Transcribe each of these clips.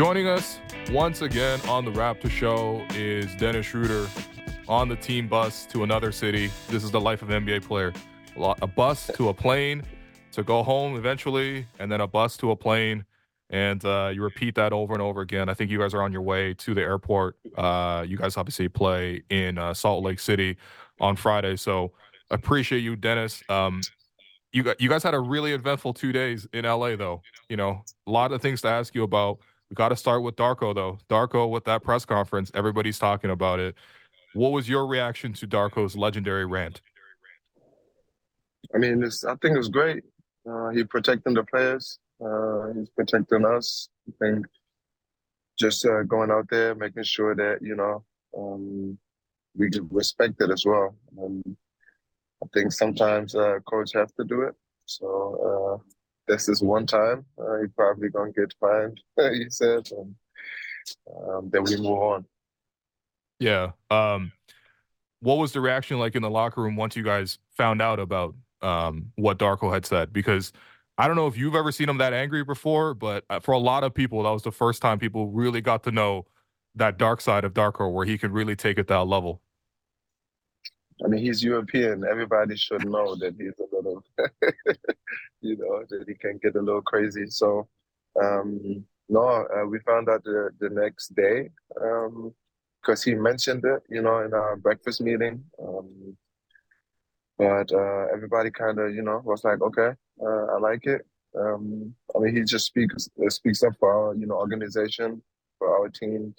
Joining us once again on the Raptor Show is Dennis Schröder on the team bus to another city. This is the life of an NBA player. A bus to a plane to go home eventually, and then a bus to a plane. And uh, you repeat that over and over again. I think you guys are on your way to the airport. Uh, you guys obviously play in uh, Salt Lake City on Friday. So appreciate you, Dennis. Um, you you guys had a really eventful two days in LA, though. You know, a lot of things to ask you about. We got to start with Darko, though. Darko, with that press conference, everybody's talking about it. What was your reaction to Darko's legendary rant? I mean, I think it's great. Uh, he protecting the players. Uh, he's protecting us. I think just uh, going out there, making sure that you know um, we get respected as well. I think sometimes uh, have to do it. So uh, this is one time. Uh, he probably gonna get fined. he said, and um, then we move on. Yeah. Um, what was the reaction like in the locker room once you guys found out about um, what Darko had said? Because I don't know if you've ever seen him that angry before, but uh, for a lot of people, that was the first time people really got to know that dark side of Darko, where he could really take it that level. I mean, he's European. Everybody should know that he's a little, you know, that he can get a little crazy. So, um, no, uh, we found out the, the next day because um, he mentioned it, you know, in our breakfast meeting. Um, but uh, everybody kind of, you know, was like, okay, uh, I like it. Um, I mean, he just speaks speaks up for our, you know, organization, for our team,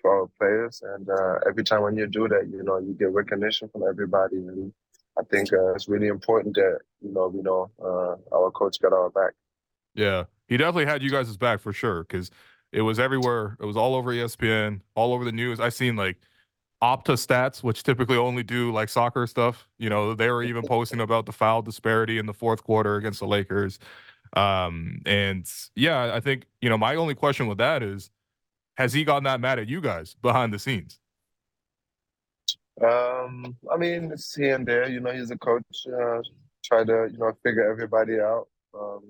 for our players. And uh, every time when you do that, you know, you get recognition from everybody. And I think uh, it's really important that, you know, we know uh, our coach got our back. Yeah, he definitely had you guys' back for sure because it was everywhere. It was all over ESPN, all over the news. I've seen like Opta stats, which typically only do like soccer stuff. You know, they were even posting about the foul disparity in the fourth quarter against the Lakers. Um, and yeah, I think, you know, my only question with that is has he gotten that mad at you guys behind the scenes? Um, I mean, it's here and there. You know, he's a coach. Uh, try to you know figure everybody out. Um,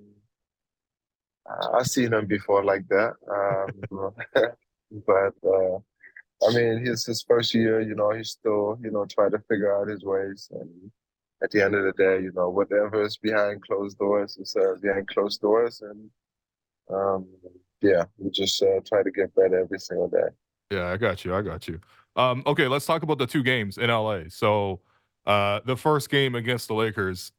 I've seen him before like that, um, but uh, I mean, he's his first year. You know, he's still you know trying to figure out his ways. And at the end of the day, you know, whatever is behind closed doors is uh, behind closed doors, and um, yeah, we just uh, try to get better every single day. Yeah, I got you. I got you. Um, okay, let's talk about the two games in LA. So, uh, the first game against the Lakers,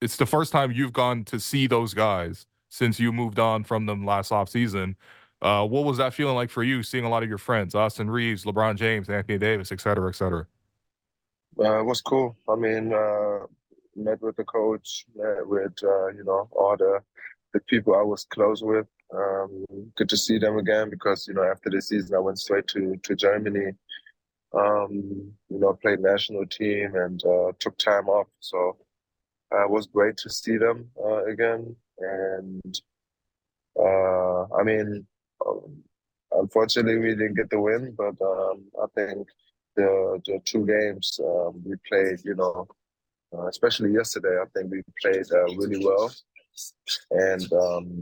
it's the first time you've gone to see those guys since you moved on from them last offseason. Uh, what was that feeling like for you, seeing a lot of your friends, Austin Reaves, LeBron James, Anthony Davis, et cetera, et cetera? Uh, it was cool. I mean, uh, met with the coach, met with uh, you know all the the people I was close with. Um, good to see them again because you know after the season I went straight to to Germany. Um, you know, played national team and uh, took time off, so uh, it was great to see them uh, again. And uh, I mean, um, unfortunately we didn't get the win, but um, I think the the two games um, we played, you know, uh, especially yesterday, I think we played uh, really well and um,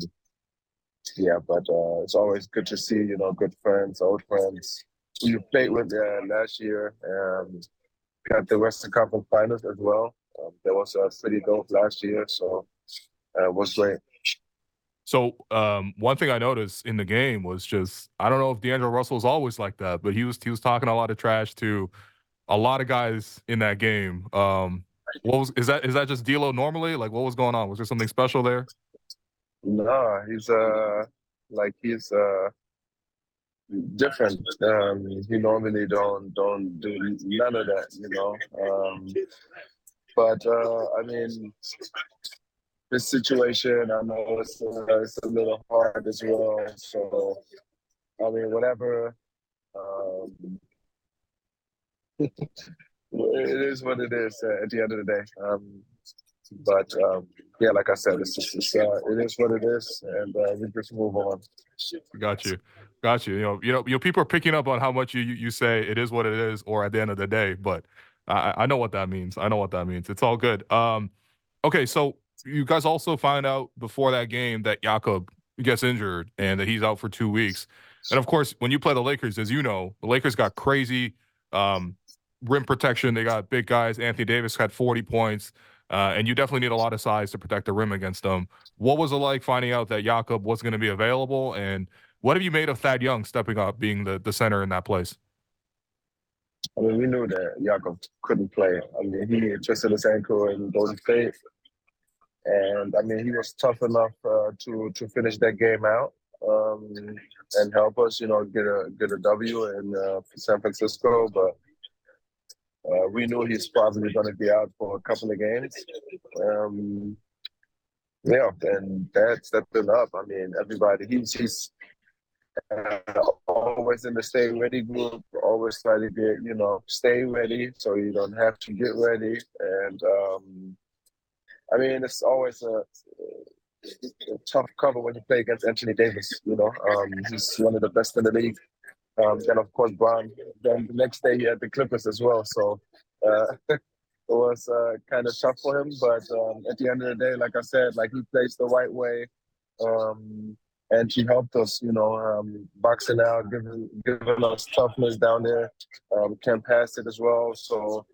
yeah, but uh, it's always good to see you know good friends, old friends who you played with uh, last year. Um, got the Western Conference Finals as well. Um, that was uh, pretty dope last year, so uh, it was great. So um, one thing I noticed in the game was just I don't know if D'Angelo Russell is always like that, but he was he was talking a lot of trash to a lot of guys in that game. Um, what was is that is that just D'Lo normally? Like what was going on? Was there something special there? No, he's uh like he's uh different. Um he normally don't don't do none of that, you know. Um but uh I mean this situation I know it's uh, it's a little hard as well. So I mean whatever um it is what it is uh, at the end of the day. Um, but um, yeah, like I said, it's just it's, uh, it is what it is, and uh, we just move on. Got you, got you. You know, you know, you know, people are picking up on how much you you say it is what it is, or at the end of the day. But I, I know what that means. I know what that means. It's all good. Um, okay, so you guys also find out before that game that Jakob gets injured and that he's out for two weeks. And of course, when you play the Lakers, as you know, the Lakers got crazy um, rim protection. They got big guys. Anthony Davis had 40 points. Uh, and you definitely need a lot of size to protect the rim against them. What was it like finding out that Jakob was going to be available? And what have you made of Thad Young stepping up, being the, the center in that place? I mean, we knew that Jakob couldn't play. I mean, he twisted his ankle in Golden State. And I mean, he was tough enough uh, to to finish that game out um, and help us, you know, get a get a W in uh, San Francisco. But uh, we knew he's probably going to be out for a couple of games. Um, yeah, and Thad stepped it up. I mean, everybody, he's, he's uh, always in the stay ready group, always try to get, you know, stay ready so you don't have to get ready. And um, I mean, it's always a, a, tough cover when you play against Anthony Davis. You know, um, he's one of the best in the league. Um, then of course Brown. Then the next day he had the Clippers as well. So uh, it was uh, kind of tough for him. But um, at the end of the day, like I said, like he plays the right way, um, and he helped us. You know, um, boxing out, giving giving us toughness down there. Um, can pass it as well. So.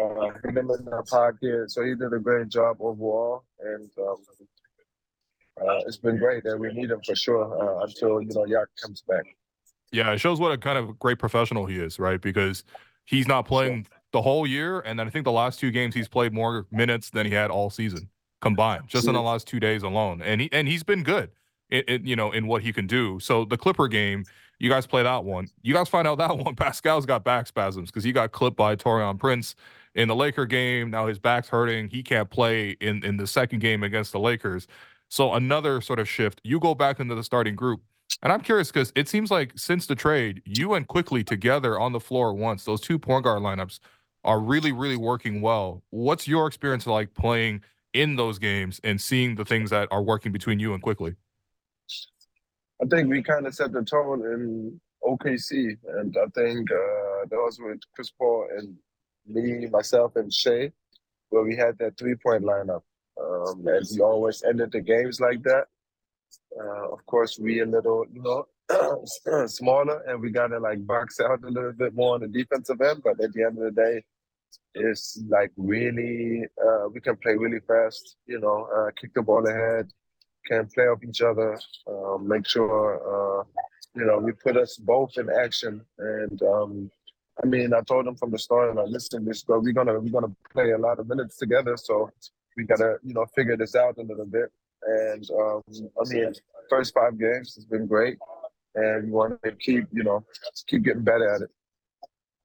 Uh, in the pocket, so he did a great job overall, and um, uh, it's been great. And we need him for sure uh, until you know Yak comes back. Yeah, it shows what a kind of great professional he is, right? Because he's not playing the whole year, and then I think the last two games he's played more minutes than he had all season combined, just in the last two days alone. And he and he's been good, in, in, you know, in what he can do. So the Clipper game, you guys play that one. You guys find out that one. Pascal's got back spasms because he got clipped by Taurean Prince in the Laker game. Now his back's hurting. He can't play in in the second game against the Lakers. So another sort of shift. You go back into the starting group. And I'm curious because it seems like since the trade, you and Quickley together on the floor once, those two point guard lineups are really, really working well. What's your experience like playing in those games and seeing the things that are working between you and Quickley? I think we kind of set the tone in OKC, and I think uh, that was with Chris Paul and me, myself, and Shai, where we had that three point lineup. Um, and we always ended the games like that. Uh, of course, we a little, you know, smaller, and we gotta like box out a little bit more on the defensive end. But at the end of the day, it's like really, uh, we can play really fast. You know, uh, kick the ball ahead, can play off each other, um, make sure, uh, you know, we put us both in action. And um, I mean, I told them from the start, like, listen, this we're gonna we're gonna play a lot of minutes together, so we gotta, you know, figure this out a little bit. And um, I mean, first five games has been great, and we want to keep, you know, keep getting better at it.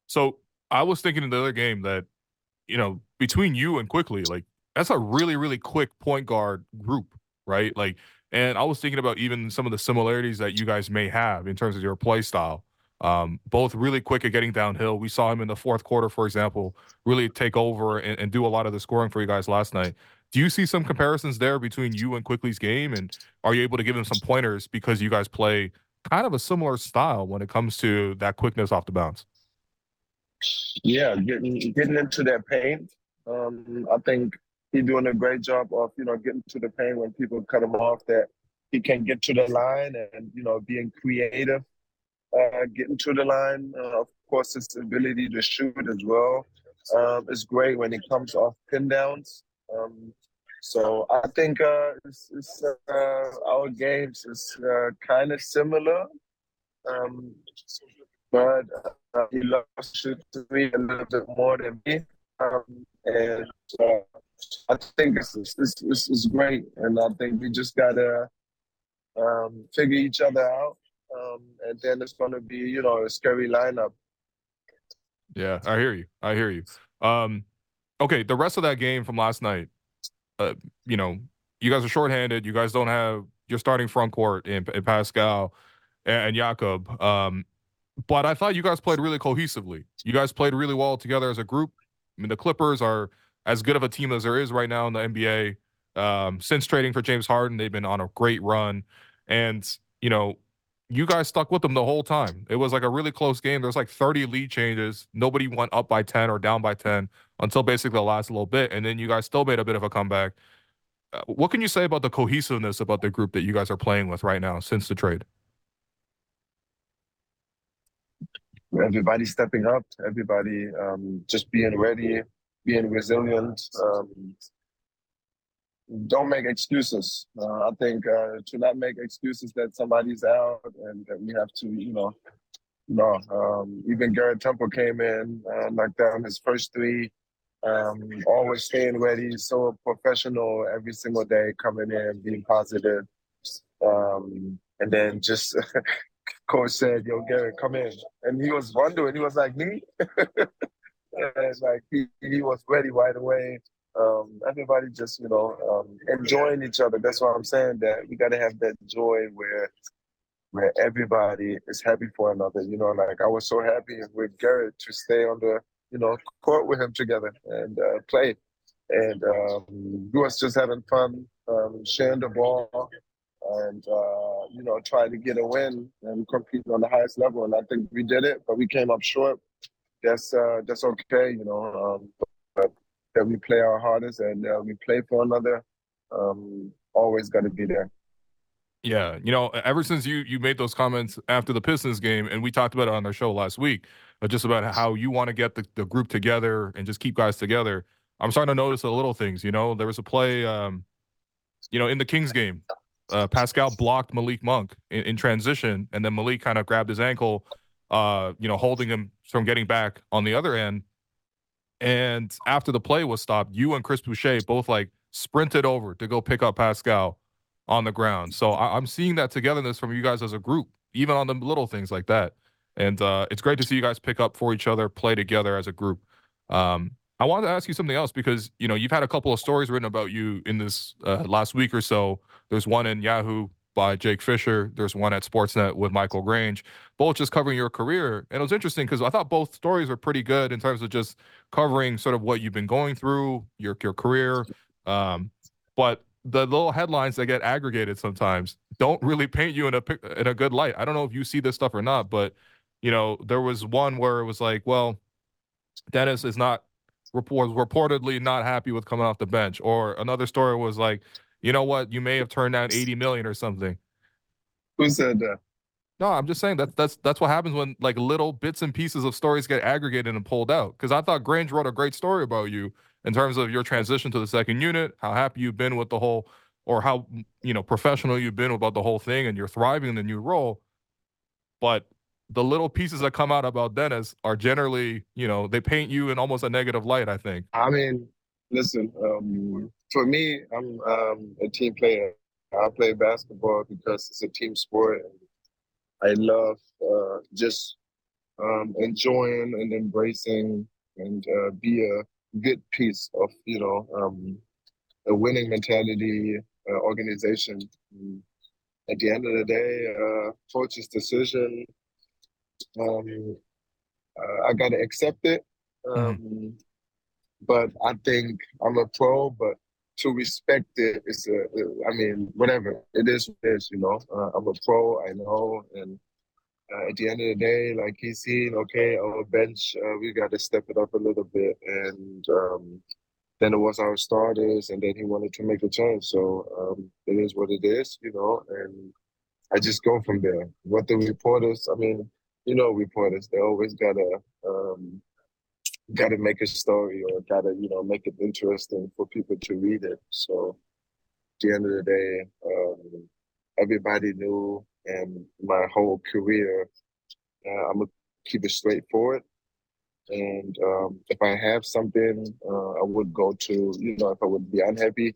So I was thinking in the other game that, you know, between you and Quickley like that's a really, really quick point guard group, right? Like, and I was thinking about even some of the similarities that you guys may have in terms of your play style. Um, both really quick at getting downhill. We saw him in the fourth quarter, for example, really take over and, and do a lot of the scoring for you guys last night. Do you see some comparisons there between you and Quickley's game? And are you able to give him some pointers because you guys play kind of a similar style when it comes to that quickness off the bounce? Yeah, getting getting into that paint. Um, I think he's doing a great job of you know getting to the paint when people cut him off. That he can get to the line and you know being creative, uh, getting to the line. Uh, of course, his ability to shoot as well um, is great when it comes off pin downs. Um, so I think uh, it's, it's, uh, our games is uh, kind of similar, um, but uh, he loves to three a little bit more than me, um, and I think it's, it's, it's, great. And I think we just gotta um, figure each other out, um, and then it's gonna be you know a scary lineup. Yeah, I hear you. I hear you. Um, okay, the rest of that game from last night uh, you know, you guys are shorthanded. You guys don't have your starting front court in, in Pascal and, and Jakob. Um, but I thought you guys played really cohesively. You guys played really well together as a group. I mean, the Clippers are as good of a team as there is right now in the NBA. Um, since trading for James Harden, they've been on a great run. And, you know, you guys stuck with them the whole time. It was like a really close game. There's like 30 lead changes. Nobody went up by 10 or down by 10 until basically the last little bit. And then you guys still made a bit of a comeback. uh, what can you say about the cohesiveness about the group that you guys are playing with right now since the trade? Everybody stepping up, everybody um, just being ready, being resilient. Um, don't make excuses. Uh, I think uh, to not make excuses that somebody's out and that we have to, you know, no. Um, even Garrett Temple came in, uh, knocked down his first three. Um, always staying ready, so professional every single day, coming in, being positive. Um, and then just coach said, "Yo, Garrett, come in," and he was wondering. He was like, "Me?" and like he, he was ready right away. Um, everybody just you know um, enjoying each other. That's why I'm saying that we got to have that joy where where everybody is happy for another. You know, like I was so happy with Garrett to stay on the you know court with him together and uh, play, and um, we was just having fun um, sharing the ball and uh, you know try to get a win and compete on the highest level. And I think we did it, but we came up short. That's uh, that's okay, you know. That we play our hardest and uh, we play for another. Um, always got to be there. Yeah, you know, ever since you you made those comments after the Pistons game, and we talked about it on our show last week, uh, just about how you want to get the, the group together and just keep guys together. I'm starting to notice the little things. You know, there was a play, um, you know, in the Kings game, uh, Pascal blocked Malik Monk in, in transition, and then Malik kind of grabbed his ankle, uh, you know, holding him from getting back on the other end. And after the play was stopped, you and Chris Boucher both like sprinted over to go pick up Pascal on the ground. So I, am seeing that togetherness from you guys as a group, even on the little things like that. And uh, it's great to see you guys pick up for each other, play together as a group. Um, I wanted to ask you something else because you know you've had a couple of stories written about you in this uh, last week or so. There's one in Yahoo by Jake Fisher. There's one at Sportsnet with Michael Grange, both just covering your career. And it was interesting because I thought both stories were pretty good in terms of just covering sort of what you've been going through, your your career. Um, but the little headlines that get aggregated sometimes don't really paint you in a in a good light. I don't know if you see this stuff or not, but you know, there was one where it was like, well, Dennis is not report reportedly not happy with coming off the bench, or another story was like, you know what, you may have turned down eighty million or something. Who said that? No, I'm just saying that that's that's what happens when like little bits and pieces of stories get aggregated and pulled out. Because I thought Grange wrote a great story about you in terms of your transition to the second unit, how happy you've been with the whole, or how you know professional you've been about the whole thing, and you're thriving in the new role. But the little pieces that come out about Dennis are generally, you know, they paint you in almost a negative light. I think. I mean, listen, um, for me, I'm um, a team player. I play basketball because it's a team sport. And I love uh, just um, enjoying and embracing and uh, be a good piece of you know um, a winning mentality uh, organization. And at the end of the day, uh, coach's decision, um, uh, I got to accept it. Mm-hmm. But I think I'm a pro, but to respect it. it is a, I mean, whatever it is, it is. You know, uh, I'm a pro. I know, and uh, at the end of the day, like he's seen, okay, our bench, uh, we got to step it up a little bit. And um, then it was our starters, and then he wanted to make a change. So um, it is what it is, you know, and I just go from there. What the reporters, I mean, you know, reporters, they always got to. Um, got to make a story or got to you know make it interesting for people to read it so at the end of the day um, everybody knew and my whole career, uh, I'm gonna keep it straightforward. And um, if I have something, uh, I would go to, you know, if I would be unhappy,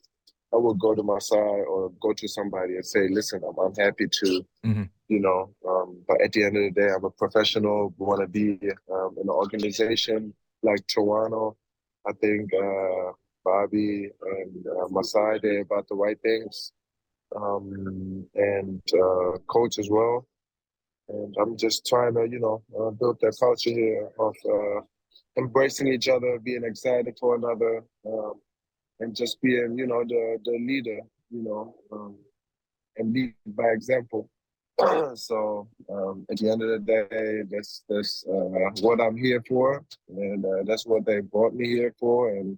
I would go to my side or go to somebody and say, listen, I'm unhappy to, mm-hmm. you know. Um, but at the end of the day, I'm a professional, want to be um, in an organization like Toronto. I think uh, Bobby and uh, Masai, they're about the right things um, and uh, coach as well. And I'm just trying to, you know, uh, build that culture here of uh, embracing each other, being excited for another, um, and just being, you know, the the leader, you know, um, and lead by example. so um, at the end of the day, that's that's uh, what I'm here for, and uh, that's what they brought me here for, and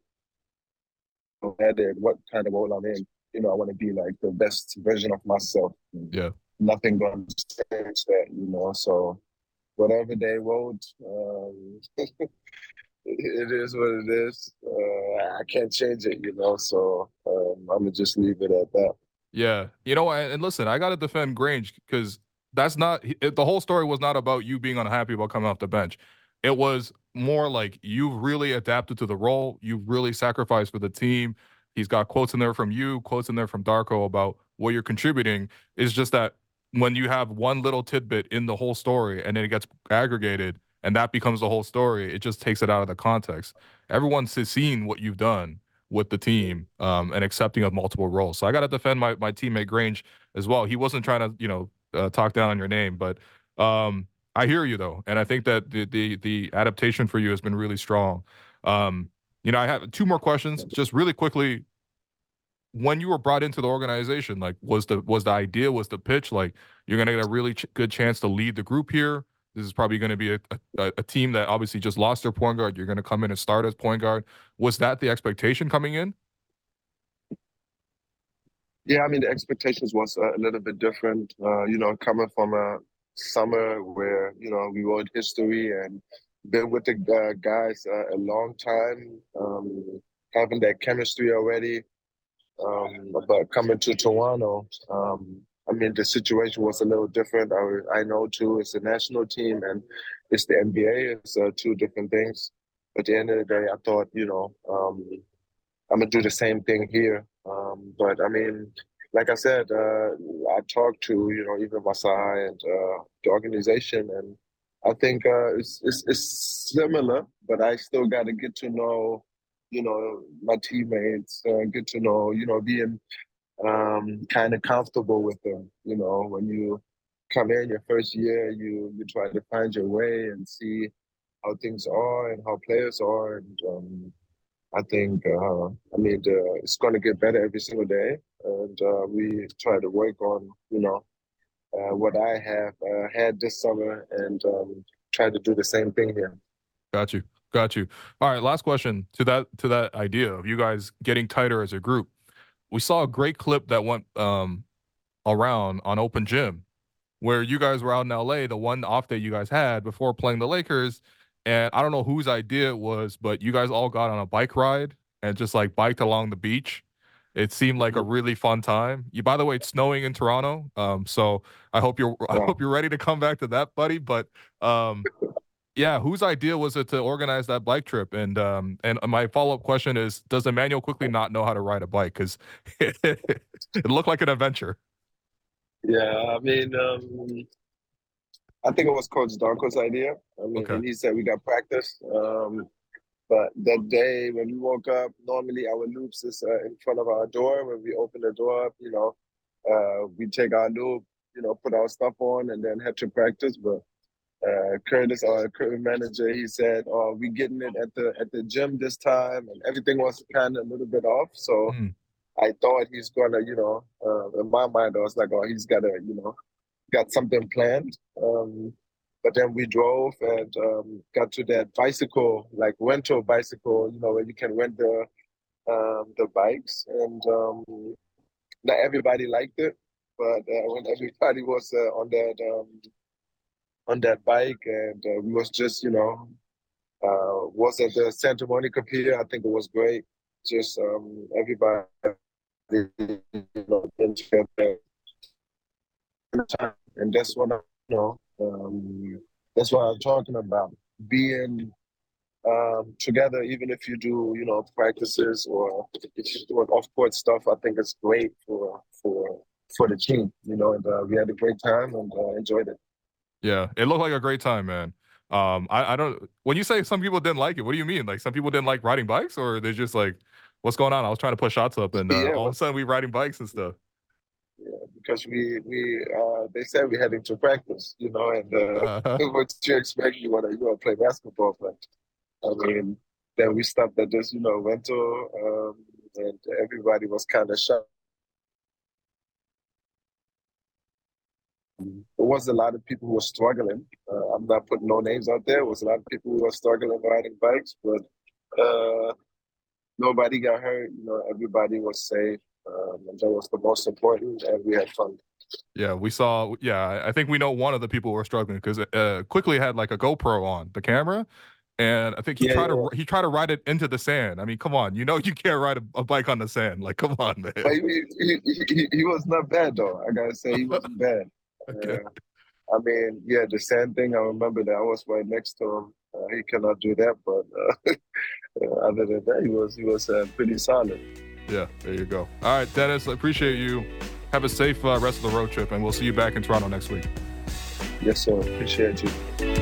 what kind of role I'm in. you know, I want to be like the best version of myself. Yeah. Nothing going to change that, you know. So whatever they wrote, um, it is what it is. Uh, I can't change it, you know. So um, I'm gonna just leave it at that. Yeah, you know, and listen, I got to defend Grange because that's not it, the whole story was not about you being unhappy about coming off the bench. It was more like you've really adapted to the role. You've really sacrificed for the team. He's got quotes in there from you, quotes in there from Darko about what you're contributing. It's just that when you have one little tidbit in the whole story and then it gets aggregated and that becomes the whole story, it just takes it out of the context. Everyone's seen what you've done with the team um, and accepting of multiple roles. So I got to defend my, my teammate Grange as well. He wasn't trying to, you know, uh, talk down on your name, but um, I hear you though, and I think that the the, the adaptation for you has been really strong. Um, you know, I have two more questions, just really quickly. When you were brought into the organization, like was the was the idea was the pitch like you're going to get a really ch- good chance to lead the group here? This is probably going to be a, a, a team that obviously just lost their point guard. You're going to come in and start as point guard. Was that the expectation coming in? Yeah, I mean the expectations was a little bit different. Uh, you know, coming from a summer where you know we wrote history and been with the uh, guys uh, a long time, um, having that chemistry already. Um, but coming to Toronto, um, I mean, the situation was a little different. I, I know too, it's a national team and it's the NBA. It's uh, two different things. At the end of the day, I thought, you know, um, I'm gonna do the same thing here. Um, but I mean, like I said, uh, I talked to you know even Masai and uh, the organization, and I think uh, it's, it's, it's similar, but I still got to get to know you know my teammates, uh, get to know you know being um, kind of comfortable with them. You know, when you come in your first year, you you try to find your way and see how things are and how players are, and um, I think, uh, I mean, the, it's going to get better every single day, and uh, we try to work on, you know, uh, what I have uh, had this summer, and um, try to do the same thing here. Got you, got you. All right, last question to that to that idea of you guys getting tighter as a group. We saw a great clip that went um, around on Open Gym, where you guys were out in LA, the one off day you guys had before playing the Lakers and I don't know whose idea it was, but you guys all got on a bike ride and just like biked along the beach. It seemed like a mm-hmm. really fun time. You, by the way, it's snowing in Toronto, um, so I hope you're I hope you're ready to come back to that, buddy. But um, yeah, whose idea was it to organize that bike trip? And um, and my follow up question is, does Immanuel Quickley not know how to ride a bike? Because it, it looked like an adventure. Yeah, I mean, um, I think it was Coach Darko's idea. I mean, okay. he said we got practice. Um, but that day when we woke up, normally our loops is uh, in front of our door. When we open the door up, you know, uh, we take our loop, you know, put our stuff on, and then head to practice. But uh, Curtis, our equipment manager, he said, "Oh, we getting it at the at the gym this time," and everything was kind of a little bit off. So mm. I thought he's gonna, you know, uh, in my mind, I was like, "Oh, he's gotta, you know, got something planned. Um, but then we drove and um, got to that bicycle, like rental bicycle, you know, where you can rent the um, the bikes, and um, not everybody liked it, but uh, when everybody was uh, on that um, on that bike, and uh, we was just, you know, uh, was at the Santa Monica Pier. I think it was great. Just um, everybody, you know, and that's what I you know. Um, that's what I'm talking about. Being um, together, even if you do, you know, practices or if you're doing off-court stuff, I think it's great for for for the team. You know, and uh, we had a great time and uh, enjoyed it. Yeah, it looked like a great time, man. Um, I, I don't. When you say some people didn't like it, what do you mean? Like some people didn't like riding bikes, or they're just like, what's going on? I was trying to put shots up, and uh, yeah, all of a sudden we riding bikes and stuff Yeah, because we we uh, they said we heading to practice, you know, and uh, uh-huh. what you expect you want to you want to play basketball, but I mean, then we stopped at this, you know, rental, um, and everybody was kind of shocked. There was a lot of people who were struggling. Uh, I'm not putting no names out there. There was a lot of people who were struggling riding bikes, but uh, nobody got hurt. You know, everybody was safe. um, and that was the most important, and we had fun. Yeah, we saw. Yeah, I think we know one of the people who were struggling because uh, Quickley had like a GoPro on the camera, and I think he yeah, tried yeah. to he tried to ride it into the sand. I mean, come on, you know you can't ride a, a bike on the sand. Like, come on, man. He, he, he, he, was not bad though. I gotta say he wasn't bad. Okay. Uh, I mean, yeah, the sand thing. I remember that I was right next to him. Uh, he cannot do that, but uh, uh other than that, he was he was uh, pretty solid. Yeah, there you go. All right, Dennis, I appreciate you. Have a safe uh, rest of the road trip, and we'll see you back in Toronto next week. Yes, sir. Appreciate you.